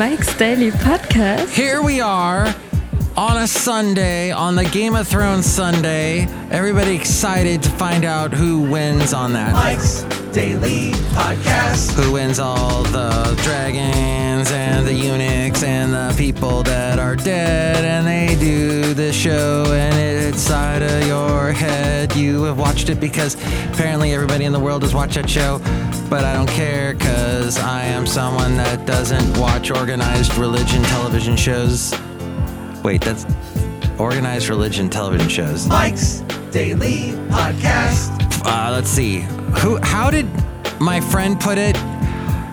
Mike's Daily Podcast. Here we are on a Sunday, on the Game of Thrones Sunday. Everybody excited to find out who wins on that. Mike's Daily Podcast. Who wins all the dragons and the eunuchs and the people that are dead and they do the show and it's inside of your head. You have watched it because apparently everybody in the world has watched that show, but I don't care because I am someone that doesn't watch organized religion television shows. Wait, that's organized religion television shows. Mike's Daily Podcast. Uh, let's see. Who? How did my friend put it?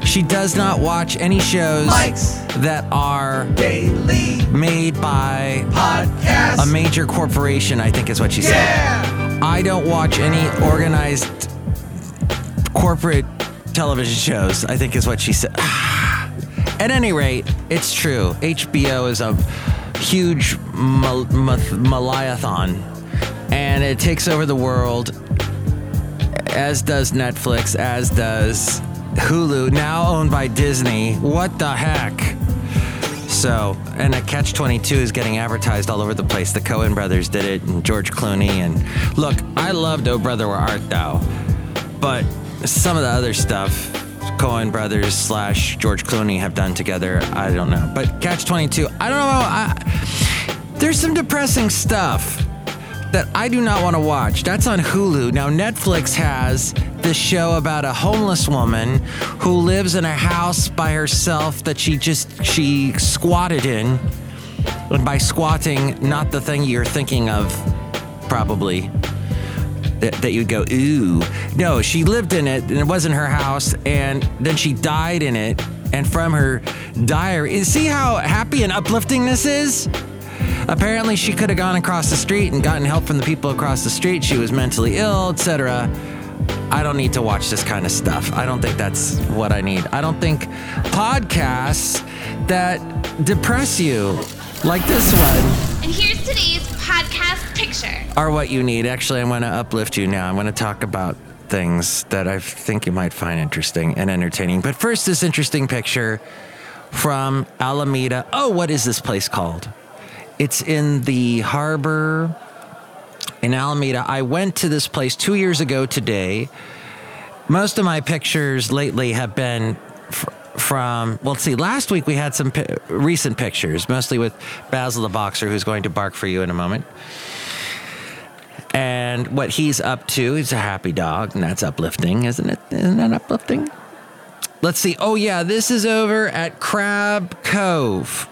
She does not watch any shows Mike's that are Daily made by Podcast. a major corporation. I think is what she said. I don't watch any organized corporate television shows. I think is what she said. At any rate, it's true. HBO is a huge mal- mal- and it takes over the world, as does Netflix, as does Hulu, now owned by Disney. What the heck? So, and a Catch 22 is getting advertised all over the place. The Coen brothers did it, and George Clooney. And look, I loved Oh Brother Where Art Thou, but some of the other stuff Coen brothers slash George Clooney have done together, I don't know. But Catch 22, I don't know. I, there's some depressing stuff that I do not want to watch. That's on Hulu. Now, Netflix has this show about a homeless woman who lives in a house by herself that she just she squatted in. And by squatting, not the thing you're thinking of, probably. That, that you'd go, ooh. No, she lived in it and it wasn't her house. And then she died in it. And from her diary, see how happy and uplifting this is? Apparently, she could have gone across the street and gotten help from the people across the street. She was mentally ill, etc. I don't need to watch this kind of stuff. I don't think that's what I need. I don't think podcasts that depress you, like this one, And here's today's podcast picture. are what you need. Actually, I'm going to uplift you now. I'm going to talk about things that I think you might find interesting and entertaining. But first, this interesting picture from Alameda. Oh, what is this place called? It's in the harbor in Alameda. I went to this place two years ago today. Most of my pictures lately have been from, well, see, last week we had some recent pictures, mostly with Basil the Boxer, who's going to bark for you in a moment. And what he's up to, he's a happy dog, and that's uplifting, isn't it? Isn't that uplifting? Let's see. Oh, yeah, this is over at Crab Cove.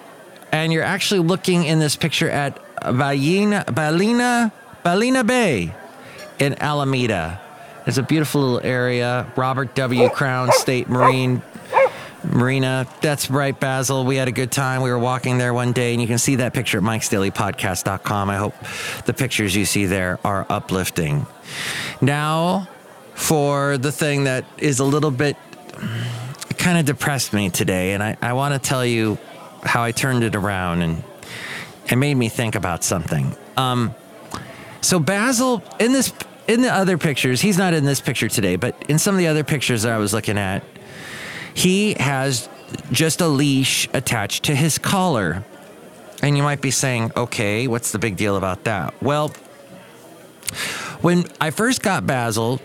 And you're actually looking in this picture at Ballena, Ballena, Ballena Bay in Alameda. It's a beautiful little area. Robert W. Crown State Marine Marina. That's right, Basil. We had a good time. We were walking there one day, and you can see that picture at mikesdailypodcast.com. I hope the pictures you see there are uplifting. Now, for the thing that is a little bit kind of depressed me today, and I, I want to tell you how I turned it around and it made me think about something. Um, so Basil in this in the other pictures, he's not in this picture today, but in some of the other pictures that I was looking at, he has just a leash attached to his collar. And you might be saying, okay, what's the big deal about that? Well, when I first got Basil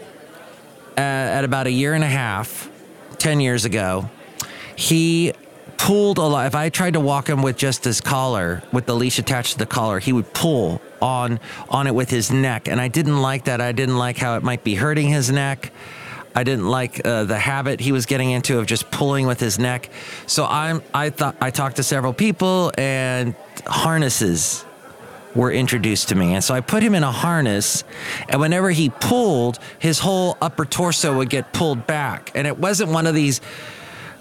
uh, at about a year and a half, 10 years ago, he pulled a lot. If I tried to walk him with just his collar, with the leash attached to the collar, he would pull on on it with his neck, and I didn't like that. I didn't like how it might be hurting his neck. I didn't like uh, the habit he was getting into of just pulling with his neck. So I'm I thought I talked to several people, and harnesses were introduced to me. And so I put him in a harness, and whenever he pulled, his whole upper torso would get pulled back. And it wasn't one of these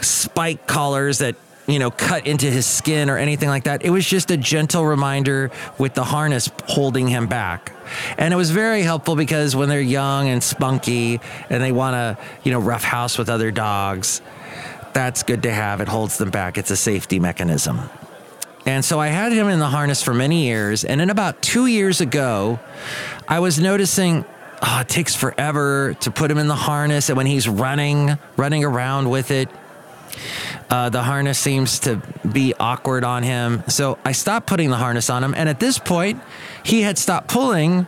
spike collars that, you know, cut into his skin or anything like that. It was just a gentle reminder with the harness holding him back. And it was very helpful because when they're young and spunky and they want to, you know, rough house with other dogs, that's good to have. It holds them back. It's a safety mechanism. And so I had him in the harness for many years. And then about two years ago, I was noticing oh, it takes forever to put him in the harness. And when he's running, running around with it, Uh, the harness seems to be awkward on him. So I stopped putting the harness on him. And at this point, he had stopped pulling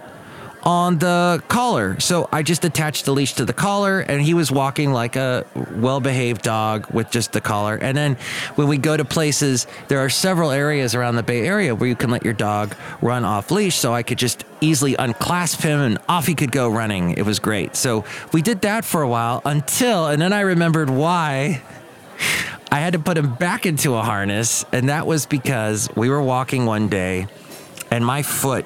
on the collar. So I just attached the leash to the collar and he was walking like a well behaved dog with just the collar. And then when we go to places, there are several areas around the Bay Area where you can let your dog run off leash. So I could just easily unclasp him and off he could go running. It was great. So we did that for a while until, and then I remembered why. I had to put him back into a harness, and that was because we were walking one day and my foot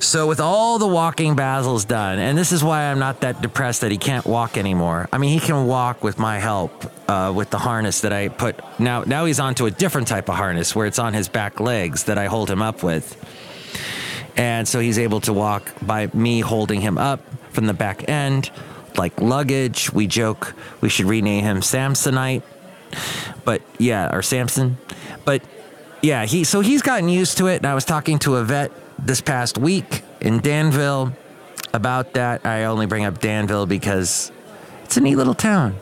so with all the walking Basil's done, and this is why I'm not that depressed that he can't walk anymore. I mean, he can walk with my help uh, with the harness that I put. Now, now he's onto a different type of harness where it's on his back legs that I hold him up with, and so he's able to walk by me holding him up from the back end, like luggage. We joke we should rename him Samsonite, but yeah, or Samson, but yeah, he so he's gotten used to it. And I was talking to a vet this past week in Danville about that. I only bring up Danville because it's a neat little town.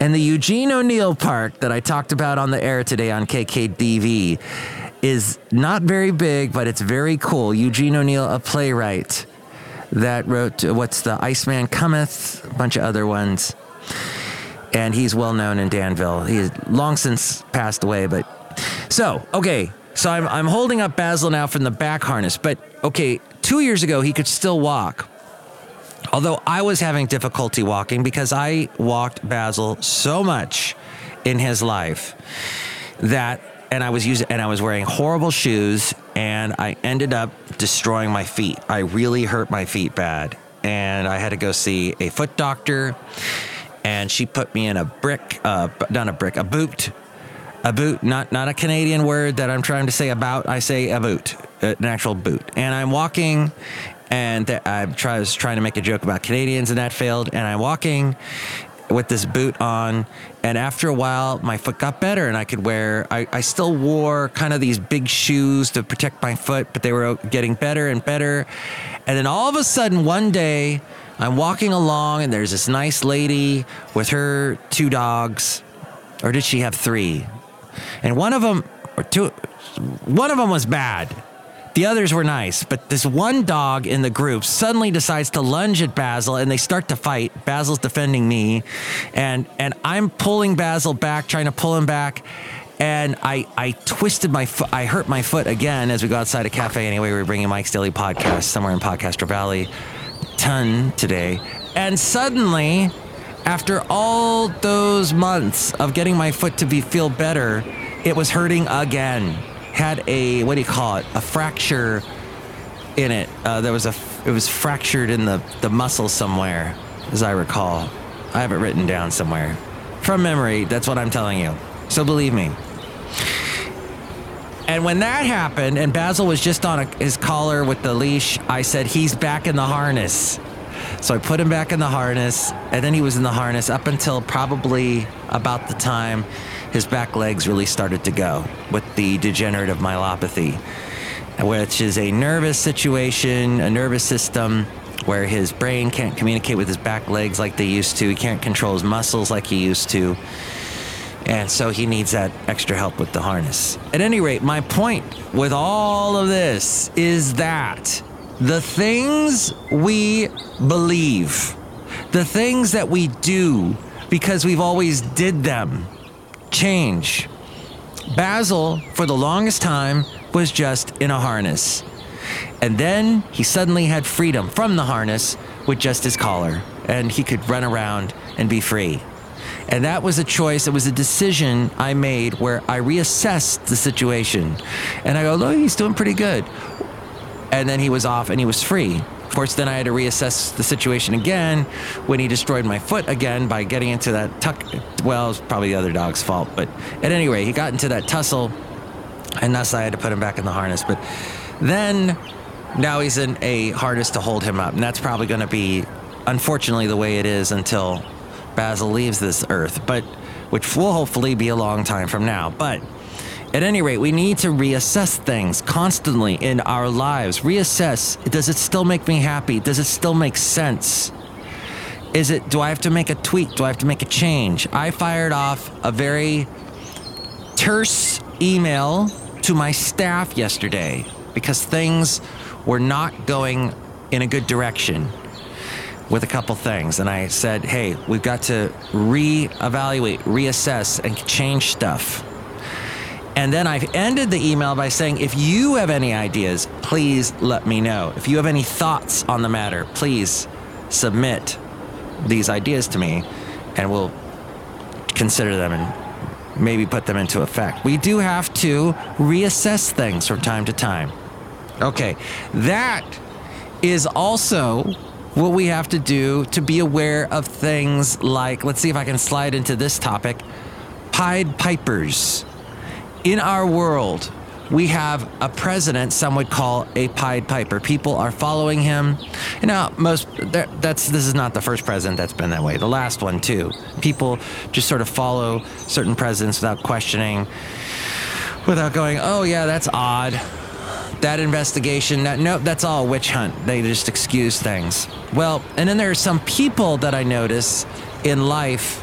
And the Eugene O'Neill Park that I talked about on the air today on KKDV is not very big, but it's very cool. Eugene O'Neill, a playwright that wrote what's the Iceman Cometh, a bunch of other ones. And he's well known in Danville. He's long since passed away, but so, okay, so I'm, I'm holding up Basil now from the back harness, but okay, two years ago he could still walk. Although I was having difficulty walking because I walked Basil so much in his life that and I was using and I was wearing horrible shoes and I ended up destroying my feet. I really hurt my feet bad and I had to go see a foot doctor and she put me in a brick uh not a brick, a boot a boot, not not a Canadian word that I'm trying to say about. I say a boot, an actual boot. And I'm walking, and I was trying to make a joke about Canadians, and that failed. And I'm walking with this boot on, and after a while, my foot got better, and I could wear. I, I still wore kind of these big shoes to protect my foot, but they were getting better and better. And then all of a sudden, one day. I'm walking along and there's this nice lady with her two dogs. Or did she have three? and one of them or two one of them was bad the others were nice, but this one dog in the group suddenly decides to lunge at Basil and they start to fight. Basil's defending me and and I'm pulling Basil back, trying to pull him back. And I, I twisted my foot. I hurt my foot again as we go outside a cafe. Anyway, we are bringing Mike's Daily Podcast somewhere in Podcaster Valley, ton today. And suddenly, after all those months of getting my foot to be feel better, it was hurting again. Had a what do you call it? A fracture in it. Uh, there was a it was fractured in the the muscle somewhere, as I recall. I have it written down somewhere from memory. That's what I'm telling you. So believe me. And when that happened, and Basil was just on a, his collar with the leash, I said, he's back in the harness. So I put him back in the harness, and then he was in the harness up until probably about the time his back legs really started to go with the degenerative myelopathy, which is a nervous situation, a nervous system where his brain can't communicate with his back legs like they used to. He can't control his muscles like he used to. And so he needs that extra help with the harness. At any rate, my point with all of this is that the things we believe, the things that we do because we've always did them, change. Basil, for the longest time, was just in a harness. And then he suddenly had freedom from the harness with just his collar, and he could run around and be free. And that was a choice, it was a decision I made where I reassessed the situation. And I go, look, he's doing pretty good. And then he was off and he was free. Of course, then I had to reassess the situation again when he destroyed my foot again by getting into that tuck. Well, it was probably the other dog's fault, but at any rate, he got into that tussle, and thus I had to put him back in the harness. But then now he's in a harness to hold him up, and that's probably going to be, unfortunately, the way it is until Basil leaves this earth, but which will hopefully be a long time from now. But at any rate, we need to reassess things constantly in our lives. Reassess does it still make me happy? Does it still make sense? Is it, do I have to make a tweak? Do I have to make a change? I fired off a very terse email to my staff yesterday because things were not going in a good direction with a couple things. And I said, hey, we've got to reevaluate, reassess, and change stuff. And then I ended the email by saying, if you have any ideas, please let me know. If you have any thoughts on the matter, please submit these ideas to me and we'll consider them and maybe put them into effect. We do have to reassess things from time to time. Okay, that is also what we have to do to be aware of things like, let's see if I can slide into this topic Pied Pipers. In our world, we have a president some would call a Pied Piper. People are following him. You know, most that's this is not the first president that's been that way. The last one too. People just sort of follow certain presidents without questioning, without going, "Oh yeah, that's odd." That investigation, that no, that's all witch hunt. They just excuse things. Well, and then there are some people that I notice in life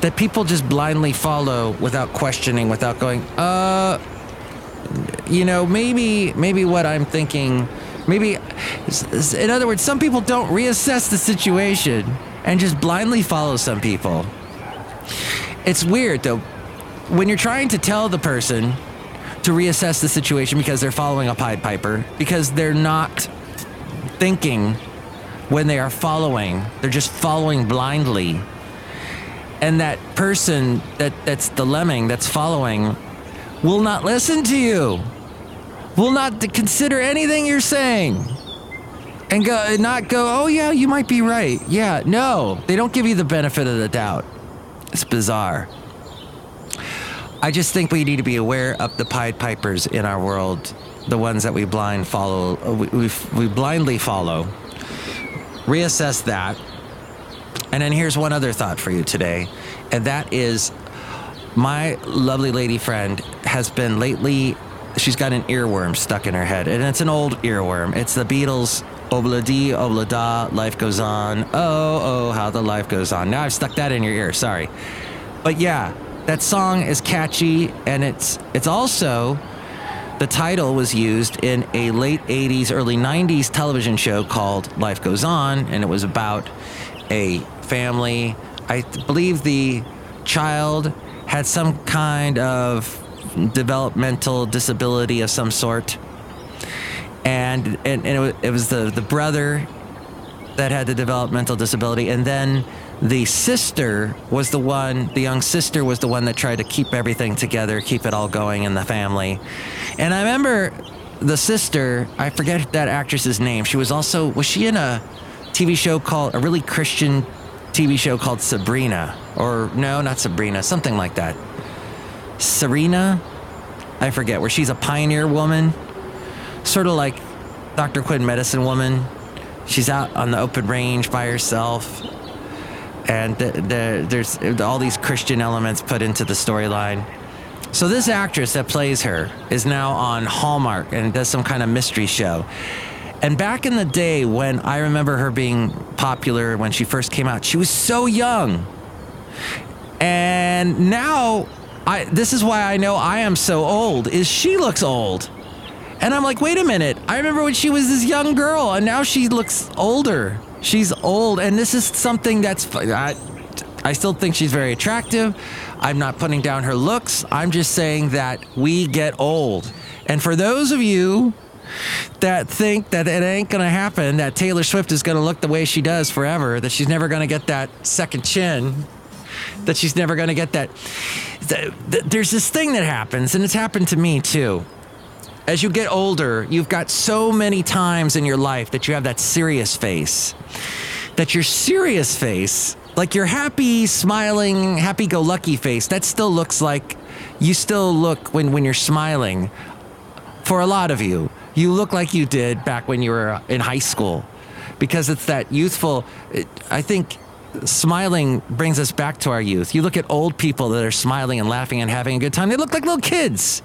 that people just blindly follow without questioning, without going, uh, you know, maybe, maybe what I'm thinking, maybe, in other words, some people don't reassess the situation and just blindly follow some people. It's weird though. When you're trying to tell the person to reassess the situation because they're following a Pied Piper, because they're not thinking when they are following, they're just following blindly. And that person that that's the lemming that's following will not listen to you will not consider anything you're saying and go not go oh yeah you might be right. Yeah no they don't give you the benefit of the doubt. It's bizarre i just think we need to be aware of the pied pipers in our world the ones that we blind follow uh, we, we, we blindly follow reassess that and then here's one other thought for you today, and that is my lovely lady friend has been lately, she's got an earworm stuck in her head, and it's an old earworm. It's the Beatles. Obladi, oblada, life goes on. Oh, oh, how the life goes on. Now I've stuck that in your ear. Sorry, but yeah, that song is catchy, and it's it's also the title was used in a late 80s, early 90s television show called Life Goes On, and it was about a family. I believe the child had some kind of developmental disability of some sort. And, and, and it, was, it was the, the brother that had the developmental disability. And then the sister was the one, the young sister was the one that tried to keep everything together, keep it all going in the family. And I remember the sister, I forget that actress's name. She was also, was she in a TV show called, a really Christian TV show called Sabrina, or no, not Sabrina, something like that. Serena, I forget, where she's a pioneer woman, sort of like Dr. Quinn, medicine woman. She's out on the open range by herself, and the, the, there's all these Christian elements put into the storyline. So this actress that plays her is now on Hallmark and does some kind of mystery show. And back in the day when I remember her being popular when she first came out, she was so young. And now I this is why I know I am so old is she looks old. And I'm like, "Wait a minute. I remember when she was this young girl and now she looks older. She's old and this is something that's I, I still think she's very attractive. I'm not putting down her looks. I'm just saying that we get old. And for those of you that think that it ain't going to happen, that Taylor Swift is going to look the way she does forever, that she's never going to get that second chin, that she's never going to get that. There's this thing that happens, and it's happened to me too. As you get older, you've got so many times in your life that you have that serious face. That your serious face, like your happy, smiling, happy go lucky face, that still looks like you still look when, when you're smiling for a lot of you you look like you did back when you were in high school because it's that youthful. It, I think smiling brings us back to our youth. You look at old people that are smiling and laughing and having a good time, they look like little kids.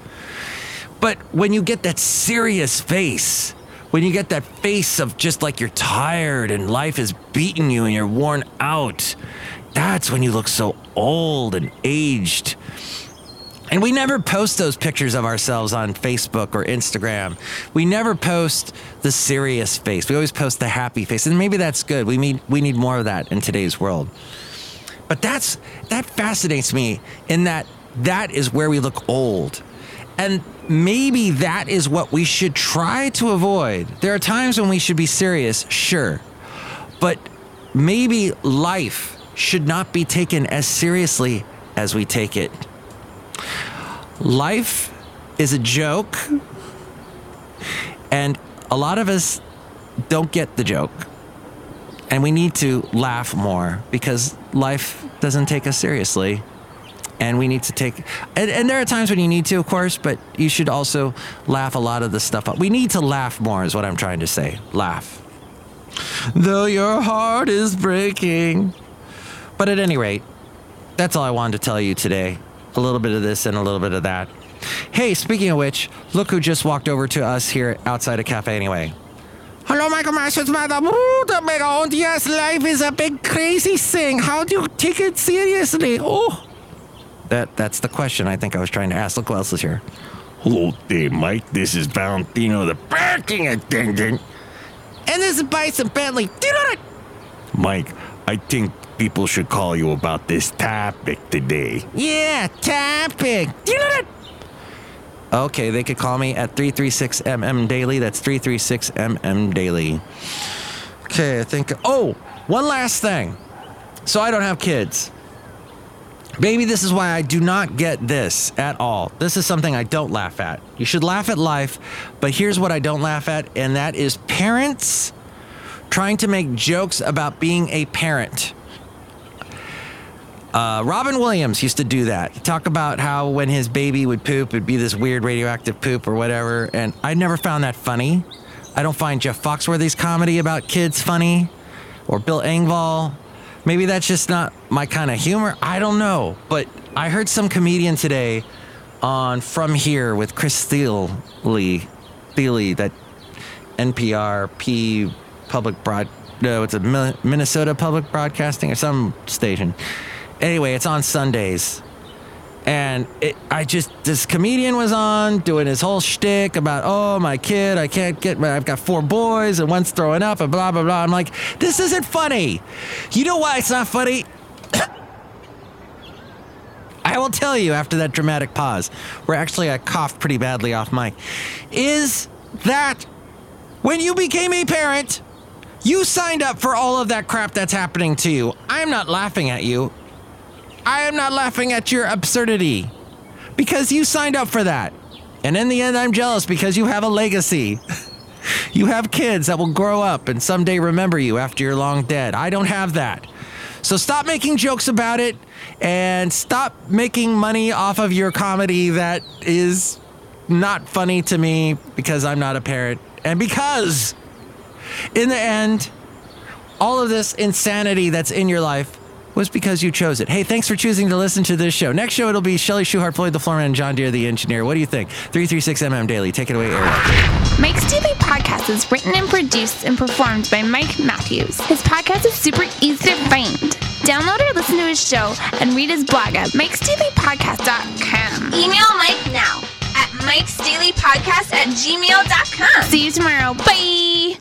But when you get that serious face, when you get that face of just like you're tired and life is beating you and you're worn out, that's when you look so old and aged. And we never post those pictures of ourselves on Facebook or Instagram. We never post the serious face. We always post the happy face. And maybe that's good. We need we need more of that in today's world. But that's that fascinates me in that that is where we look old. And maybe that is what we should try to avoid. There are times when we should be serious, sure. But maybe life should not be taken as seriously as we take it. Life is a joke, and a lot of us don't get the joke. And we need to laugh more because life doesn't take us seriously. And we need to take, and, and there are times when you need to, of course, but you should also laugh a lot of the stuff up. We need to laugh more, is what I'm trying to say. Laugh. Though your heart is breaking. But at any rate, that's all I wanted to tell you today. A little bit of this and a little bit of that. Hey, speaking of which, look who just walked over to us here outside a cafe anyway. Hello, Michael the big old yes, life is a big crazy thing. How do you take it seriously? Oh, that that's the question I think I was trying to ask. Look who else is here. Hello there, Mike. This is Valentino, the parking attendant. And this is Bison Bentley. Do you know that? Mike, I think people should call you about this topic today. Yeah, topic. Do you know that? Okay, they could call me at 336MM Daily. That's 336MM Daily. Okay, I think. Oh, one last thing. So I don't have kids. Baby, this is why I do not get this at all. This is something I don't laugh at. You should laugh at life, but here's what I don't laugh at, and that is parents trying to make jokes about being a parent. Uh, Robin Williams used to do that. Talk about how when his baby would poop, it'd be this weird radioactive poop or whatever. And I never found that funny. I don't find Jeff Foxworthy's comedy about kids funny, or Bill Engvall. Maybe that's just not my kind of humor. I don't know. But I heard some comedian today on From Here with Chris Steele Thile, that NPR P public broad. No, it's a Minnesota Public Broadcasting or some station. Anyway, it's on Sundays. And it, I just, this comedian was on doing his whole shtick about, oh, my kid, I can't get, I've got four boys and one's throwing up and blah, blah, blah. I'm like, this isn't funny. You know why it's not funny? I will tell you after that dramatic pause, where actually I coughed pretty badly off mic, is that when you became a parent, you signed up for all of that crap that's happening to you. I'm not laughing at you. I am not laughing at your absurdity because you signed up for that. And in the end, I'm jealous because you have a legacy. you have kids that will grow up and someday remember you after you're long dead. I don't have that. So stop making jokes about it and stop making money off of your comedy that is not funny to me because I'm not a parent and because in the end, all of this insanity that's in your life was because you chose it. Hey, thanks for choosing to listen to this show. Next show, it'll be Shelly Schuhart, Floyd the Floorman, and John Deere the Engineer. What do you think? 336MM Daily. Take it away, Eric. Mike's Daily Podcast is written and produced and performed by Mike Matthews. His podcast is super easy to find. Download or listen to his show and read his blog at mikesdailypodcast.com. Email Mike now at mikesdailypodcast at gmail.com. See you tomorrow. Bye.